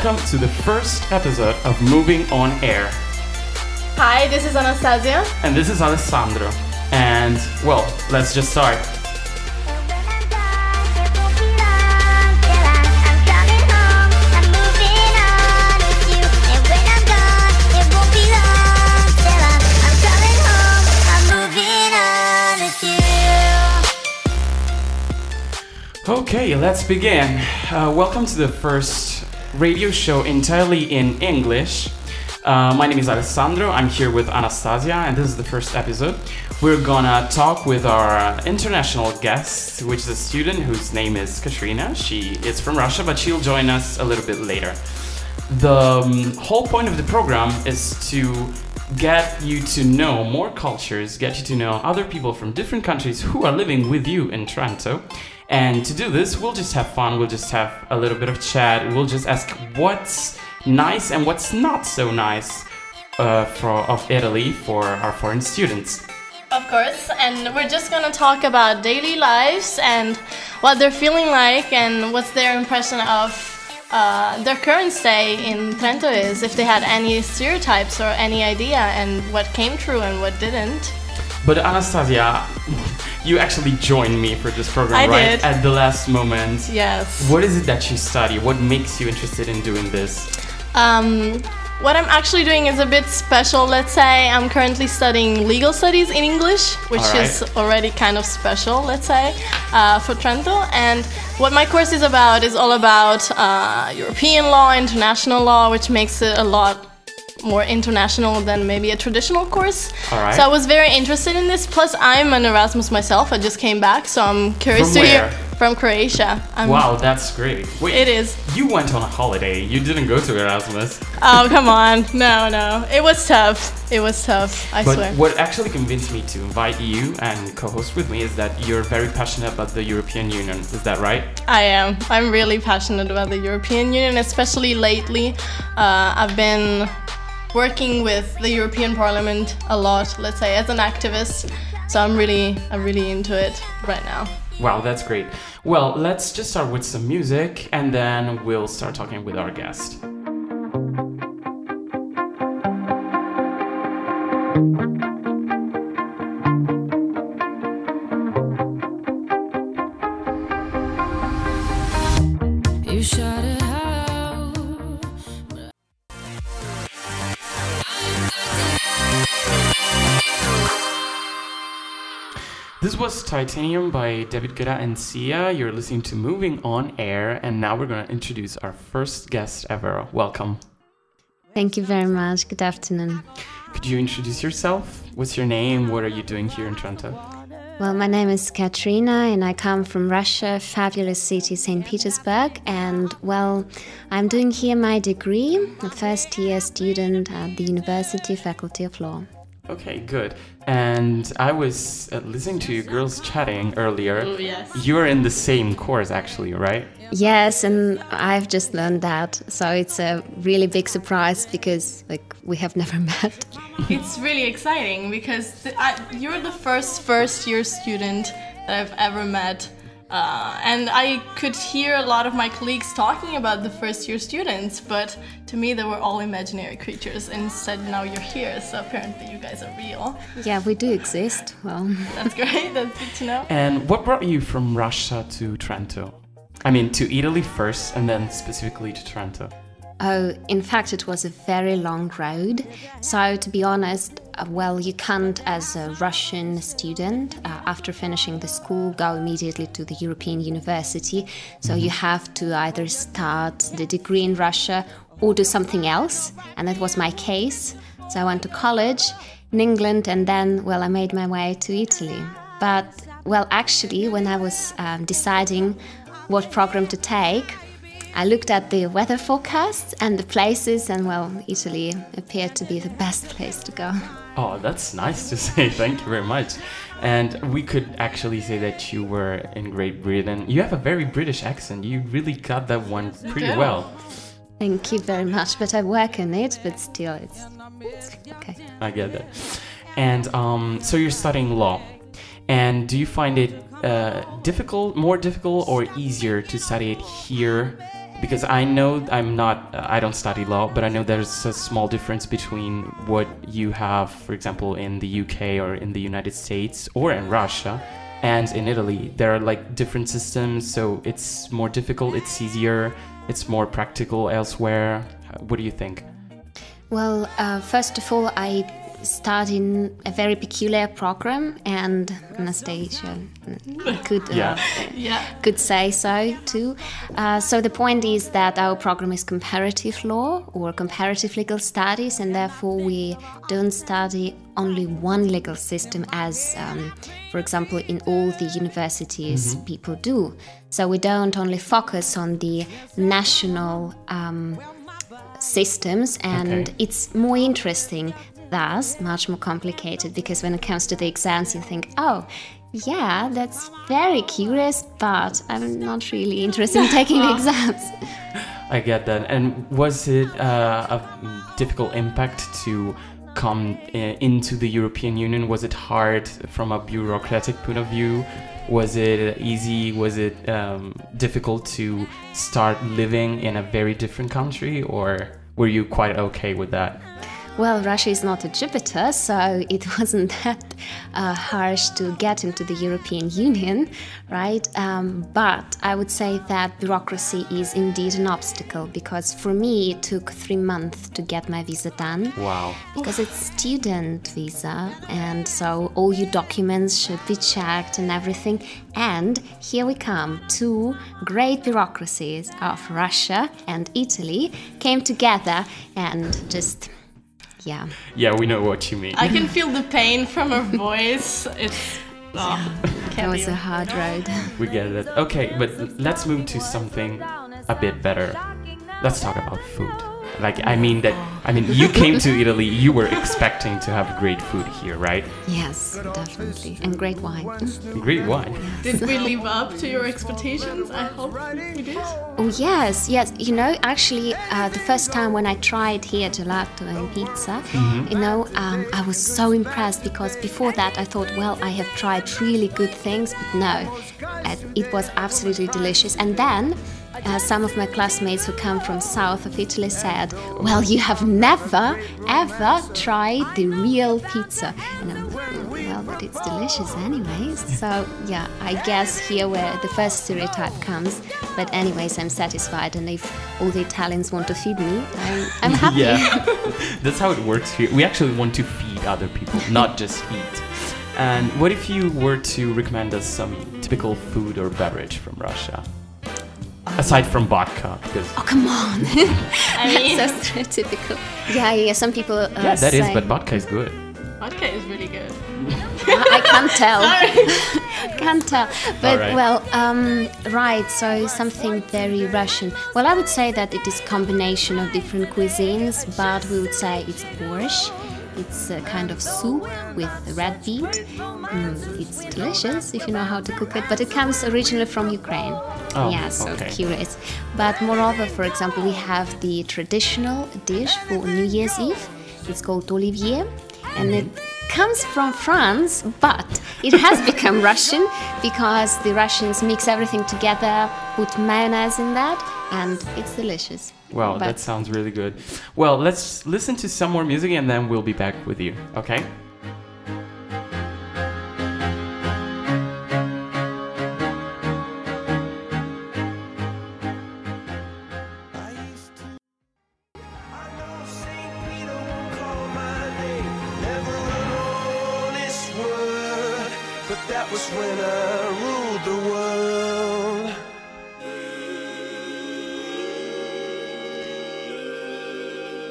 Welcome to the first episode of Moving on Air. Hi, this is Anastasia. And this is Alessandro. And, well, let's just start. Okay, let's begin. Uh, welcome to the first radio show entirely in English. Uh, my name is Alessandro. I'm here with Anastasia, and this is the first episode. We're gonna talk with our international guest, which is a student whose name is Katrina. She is from Russia, but she'll join us a little bit later. The um, whole point of the program is to get you to know more cultures, get you to know other people from different countries who are living with you in Trento. And to do this, we'll just have fun, we'll just have a little bit of chat, we'll just ask what's nice and what's not so nice uh, for, of Italy for our foreign students. Of course, and we're just gonna talk about daily lives and what they're feeling like and what's their impression of uh, their current stay in Trento is, if they had any stereotypes or any idea, and what came true and what didn't. But Anastasia, you actually joined me for this program, I right? did. At the last moment. Yes. What is it that you study? What makes you interested in doing this? Um, what I'm actually doing is a bit special, let's say. I'm currently studying legal studies in English, which right. is already kind of special, let's say, uh, for Trento. And what my course is about is all about uh, European law, international law, which makes it a lot more international than maybe a traditional course. Right. So I was very interested in this. Plus, I'm an Erasmus myself. I just came back, so I'm curious From to hear where? From Croatia. I'm, Wow, that's great. Wait, It is. You went on a holiday. You didn't go to Erasmus. Oh, come on. No, no. It was tough. It was tough, I But swear. what actually convinced me to invite you and co-host with me is that you're very passionate about the European Union. Is that right? I am. I'm really passionate about the European Union, especially lately. Uh, I've been working with the European Parliament a lot, let's say, as an activist. So I'm really, I'm really into it right now. Wow, that's great. Well, let's just start with some music and then we'll start talking with our guest. This was Titanium by David Guetta and Sia. You're listening to Moving On Air, and now we're going to introduce our first guest ever. Welcome. Thank you very much. Good afternoon. Could you introduce yourself? What's your name? What are you doing here in Trento? Well, my name is Katrina and I come from Russia, fabulous city St. Petersburg. And well, I'm doing here my degree, a first year student at the University Faculty of Law. Okay, good. And I was uh, listening to you girls chatting earlier. Oh, yes. You're in the same course, actually, right? Yes, and I've just learned that. So it's a really big surprise because like we have never met. It's really exciting because th- I, you're the first first year student that I've ever met. Uh, and I could hear a lot of my colleagues talking about the first year students, but to me they were all imaginary creatures. Instead, now you're here, so apparently you guys are real. yeah, we do exist. Well, That's great. That's good to know. And what brought you from Russia to Trento? I mean, to Italy first, and then specifically to Trento. Oh, in fact, it was a very long road. So, to be honest, well, you can't, as a Russian student, uh, after finishing the school, go immediately to the European University. So, you have to either start the degree in Russia or do something else. And that was my case. So, I went to college in England and then, well, I made my way to Italy. But, well, actually, when I was um, deciding what program to take, I looked at the weather forecasts and the places, and well, Italy appeared to be the best place to go. Oh, that's nice to say. Thank you very much. And we could actually say that you were in Great Britain. You have a very British accent. You really got that one pretty well. Thank you very much, but I work in it, but still, it's, it's okay. I get that. And um, so you're studying law. And do you find it uh, difficult, more difficult, or easier to study it here because I know I'm not, I don't study law, but I know there's a small difference between what you have, for example, in the UK or in the United States or in Russia and in Italy. There are like different systems, so it's more difficult, it's easier, it's more practical elsewhere. What do you think? Well, uh, first of all, I studying a very peculiar program, and Anastasia could uh, Yeah. Yeah. could say so too. Uh, so the point is that our program is comparative law or comparative legal studies, and therefore we don't study only one legal system as, um, for example, in all the universities people do. So we don't only focus on the national. Um, systems and Okay. it's more interesting thus much more complicated because when it comes to the exams you think oh yeah that's very curious but i'm not really interested in taking the exams I get that. And was it uh, a difficult impact to come i- into the European Union? Was it hard from a bureaucratic point of view? Was it easy? Was it um, difficult to start living in a very different country, or were you quite okay with that? Well russia is not a jupiter so it wasn't that uh, harsh to get into the european union right? Um, but i would say that bureaucracy is indeed an obstacle because for me it took three months to get my visa done. Wow. because it's student visa and so all your documents should be checked and everything. And here we come. Two great bureaucracies of russia and italy came together and just yeah Yeah, we know what you mean. I can feel the pain from her voice. It's. Oh, that can't was a hard road We get it. Okay, but let's move to something a bit better. Let's talk about food. Like, I mean that. I mean, you came to Italy. You were expecting to have great food here, right? yes definitely and great wine Great wine. Did we live up to your expectations? I hope we did. Oh yes, yes. You know, actually, uh, the first time when I tried here gelato and pizza, you know, um, I was so impressed because before that I thought, well, I have tried really good things, but no, it was absolutely delicious. And then. Uh, some of my classmates who come from south of Italy said, "Well, you have never ever tried the real pizza." And I'm like, "Mm, "Well, but it's delicious anyways." So yeah, I guess here where the first stereotype comes. But anyways, I'm satisfied, and if all the Italians want to feed me, I'm, I'm happy. Yeah, that's how it works here. We actually want to feed other people, not just eat. And what if you were to recommend us some typical food or beverage from Russia? Aside from vodka, because Oh come on, I mean, so stereotypical. Yeah, yeah. Some people. Uh, yeah, that is, say- but vodka is good. vodka is really good. I, I can't tell. can't tell. But Alright. well, um, right. So something very Russian. Well, I would say that it is combination of different cuisines, but we would say it's borscht. It's a kind of soup with red beet. Mm, it's delicious if you know how to cook it, but it comes originally from Ukraine. Oh, yeah, so okay. curious. But moreover, for example, we have the traditional dish for New Year's Eve. It's called olivier, and it comes from France, but it has become Russian because the Russians mix everything together, put mayonnaise in that, and it's delicious. Wow, But- that sounds really good. Well, let's listen to some more music and then we'll be back with you, okay? St. Peter won't call my name. Never alone this world. But that was when I ruled the world.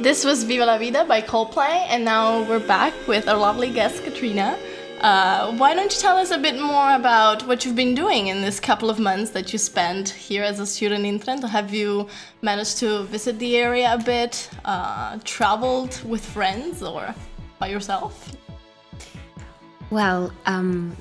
This was Viva la Vida by Coldplay, and now we're back with our lovely guest Katrina. Uh, why don't you tell us a bit more about what you've been doing in this couple of months that you spent here as a student in Trento? Have you managed to visit the area a bit, uh, traveled with friends, or by yourself? Well, um,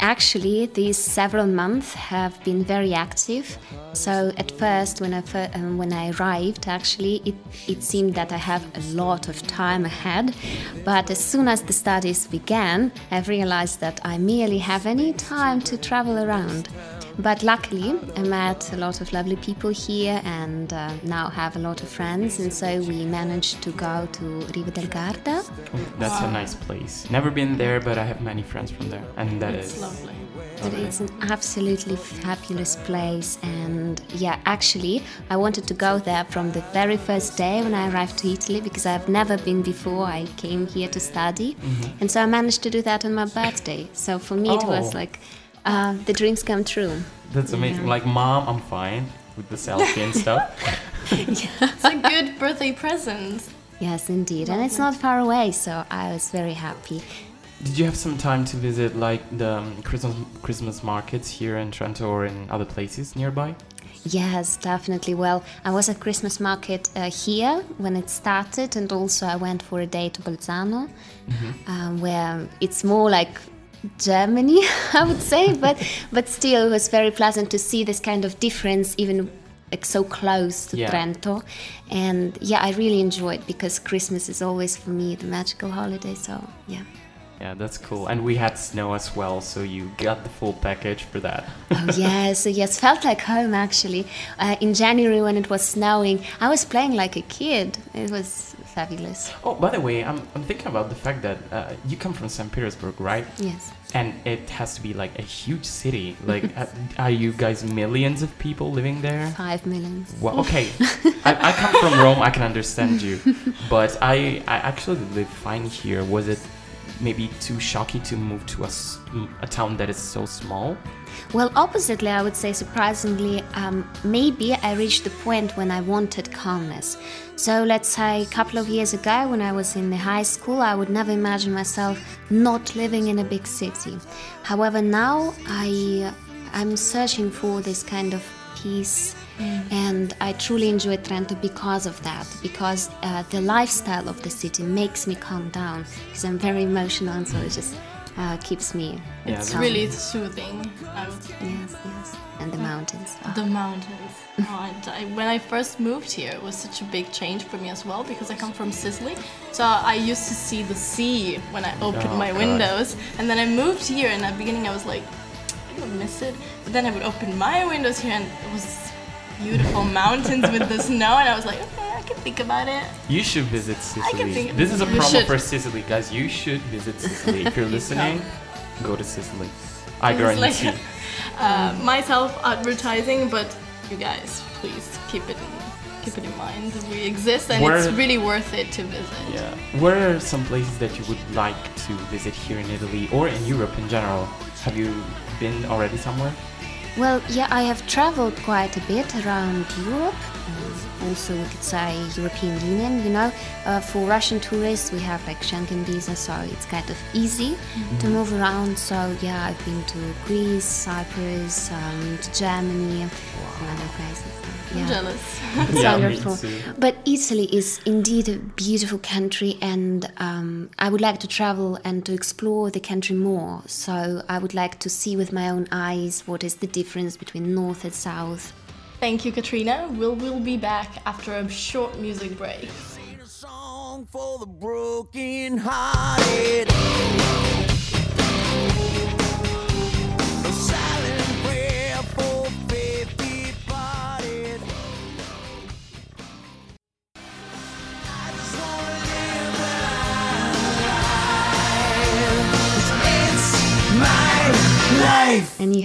actually, these several months have been very active. So at first, when I um, when I arrived, actually, it, it seemed that I have a lot of time ahead. But as soon as the studies began, I've realized that I merely have any time to travel around. But luckily I met a lot of lovely people here and uh, now have a lot of friends, and so we managed to go to Riva del Garda. That's a nice place. Never been there, but I have many friends from there, and that is It's lovely. But it's an absolutely fabulous place, and yeah, actually, I wanted to go there from the very first day when I arrived to Italy because I've never been before. I came here to study, and so I managed to do that on my birthday. So for me, it was Oh. like uh, the dreams come true. That's amazing. Like, mom, I'm fine with the selfie and stuff. It's a good birthday present. Yes, indeed, and it's not far away, so I was very happy. Did you have some time to visit like the um, Christmas Christmas markets here in Trento or in other places nearby? Yes, definitely. Well, I was at Christmas market uh, here when it started, and also I went for a day to Bolzano, um, where it's more like Germany, I would say, but but still, it was very pleasant to see this kind of difference, even like so close to Yeah. Trento. And yeah, I really enjoyed because Christmas is always for me the magical holiday. So yeah. Yeah, that's cool. And we had snow as well, so you got the full package for that. Oh yes, yes, felt like home actually. Uh, in January when it was snowing, I was playing like a kid. It was fabulous. oh, by the way, I'm, I'm thinking about the fact that uh, you come from St. Petersburg, right? Yes. And it has to be like a huge city. Like, uh, are you guys millions of people living there? Five millions. Well, okay. I, I come from Rome. I can understand you, but I I actually live fine here. Was it maybe too shocking to move to a town that is so small? Well, oppositely, I would say surprisingly, um, maybe I reached the point when I wanted calmness. So let's say a couple of years ago, when I was in the high school, I would never imagine myself not living in a big city. However, now I I'm searching for this kind of peace. And I truly enjoy Trento because of that, because uh, the lifestyle of the city makes me calm down. Because I'm very emotional, and so it just uh, keeps me. Yeah, It's really soothing. I. Yes, yes. And the mountains. Oh. The mountains. Oh, and I, when I first moved here, it was such a big change for me as well because I come from Sicily. So I used to see the sea when I opened Oh, my God. windows. And then I moved here, and at the beginning I was like, I don't miss it. But then I would open my windows here, and it was beautiful mountains with the snow. And I was like, okay, I can think about it. You should visit Sicily. think- This is a You promo should. for Sicily, guys. You should visit Sicily. If you're listening, go to Sicily. I guarantee. like uh, myself advertising, but you guys, please keep it in, keep it in mind. We exist, and it's really worth it to visit. Yeah. Where are some places that you would like to visit here in Italy or in Europe in general? Have you been already somewhere? Well, yeah, I have traveled quite a bit around Europe. um, Also, we could say European Union. You know, uh, for Russian tourists, we have like Schengen visa, so it's kind of easy to move around. So yeah, I've been to Greece, Cyprus, um, to Germany, and other places. so, I'm jealous. It's Yeah, me wonderful. too. But Italy is indeed a beautiful country, and um, I would like to travel and to explore the country more. So I would like to see with my own eyes what is the difference between north and south. Thank you, Katrina. We'll, we'll be back after a short music break. Sing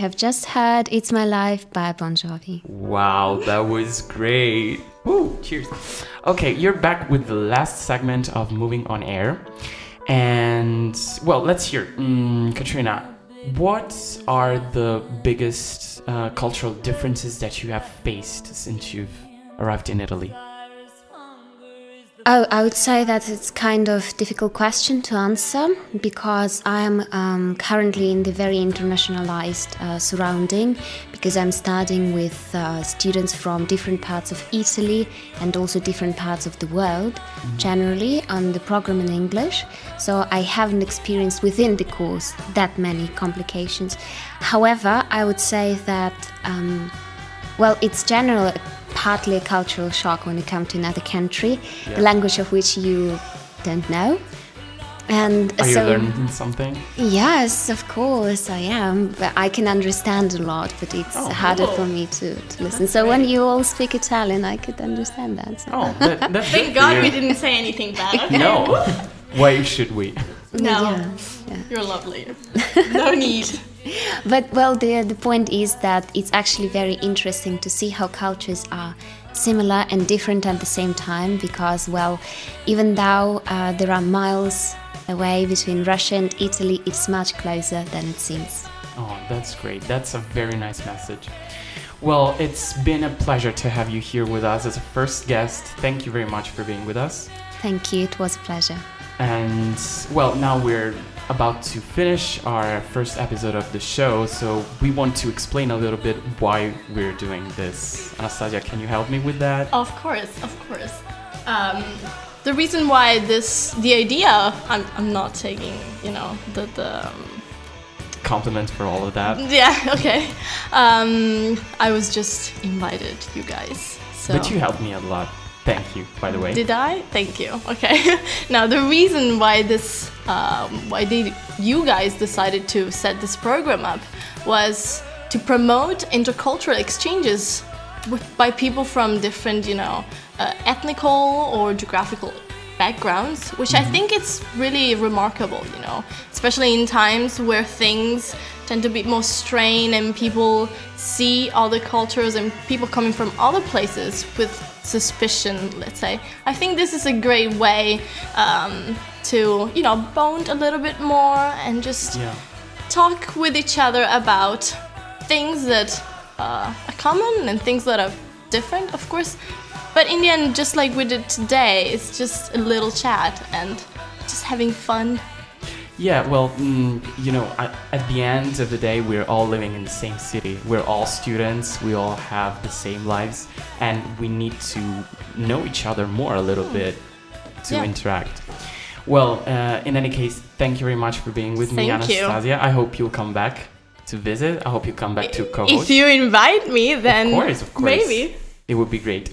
have just heard "It's My Life" by Bon Jovi. Wow, that was great. Woo, cheers. Okay, you're back with the last segment of Moving on Air. And, well, let's hear. Mm, Katrina, what are the biggest uh, cultural differences that you have faced since you've arrived in Italy? Oh, I would say that it's kind of difficult question to answer because I'm um, currently in the very internationalized uh, surrounding because I'm studying with uh, students from different parts of Italy and also different parts of the world generally on the program in English. So I haven't experienced within the course that many complications. However, I would say that. Um, well, it's general, partly a cultural shock when you come to another country, the language of which you don't know. And Are you learning something? yes, of course I am. But I can understand a lot, but it's Oh, harder cool. for me to, to listen. So when you all speak Italian, I could understand that. so- Oh, that, that's Thank God you. we didn't say anything bad. Okay? No. Why should we? No. Yeah, yeah. You're lovely. No need. But well, the the point is that it's actually very interesting to see how cultures are similar and different at the same time. Because well, even though uh, there are miles away between Russia and Italy, it's much closer than it seems. Oh, that's great. That's a very nice message. Well, it's been a pleasure to have you here with us as a first guest. Thank you very much for being with us. Thank you. It was a pleasure. And well, now we're about to finish our first episode of the show, so we want to explain a little bit why we're doing this. Anastasia, can you help me with that? Of course, of course. Um, the reason why this, the idea, I'm, I'm not taking, you know, the, the um, Compliments for all of that. yeah, okay. Um, I was just invited, you guys. So. But you helped me a lot. Thank you, by the way. Did I? Thank you. Okay. now the reason why this, um, why did you guys decided to set this program up, was to promote intercultural exchanges with, by people from different, you know, uh, ethnical or geographical backgrounds, which I think it's really remarkable. You know, especially in times where things tend to be more strained and people see other cultures and people coming from other places with suspicion, let's say. I think this is a great way um, to, you know, bond a little bit more and just Yeah. talk with each other about things that uh, are common and things that are different, of course. But in the end, just like we did today, it's just a little chat and just having fun. Yeah, well, mm, you know, at, at the end of the day, we're all living in the same city. We're all students. We all have the same lives, and we need to know each other more a little bit to Yeah. interact. Well, uh, in any case, thank you very much for being with me, Thank you. Anastasia. I hope you'll come back to visit. I hope you come back to co-host. If you invite me, then Of course, of course. maybe. It would be great.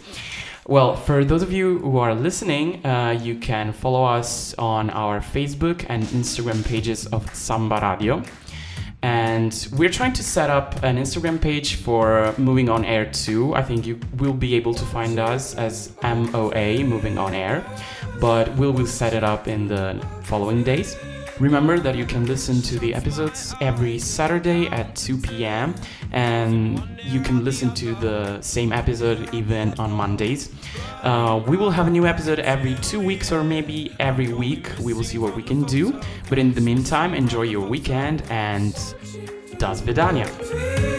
Well, for those of you who are listening, uh, you can follow us on our Facebook and Instagram pages of Sanba Radio. And we're trying to set up an Instagram page for Moving On Air too. I think you will be able to find us as MOA Moving On Air, but we will set it up in the following days. Remember that you can listen to the episodes every Saturday at 2 p.m. and you can listen to the same episode even on Mondays. Uh, we will have a new episode every two weeks or maybe every week. We will see what we can do. But in the meantime, enjoy your weekend and das. Finger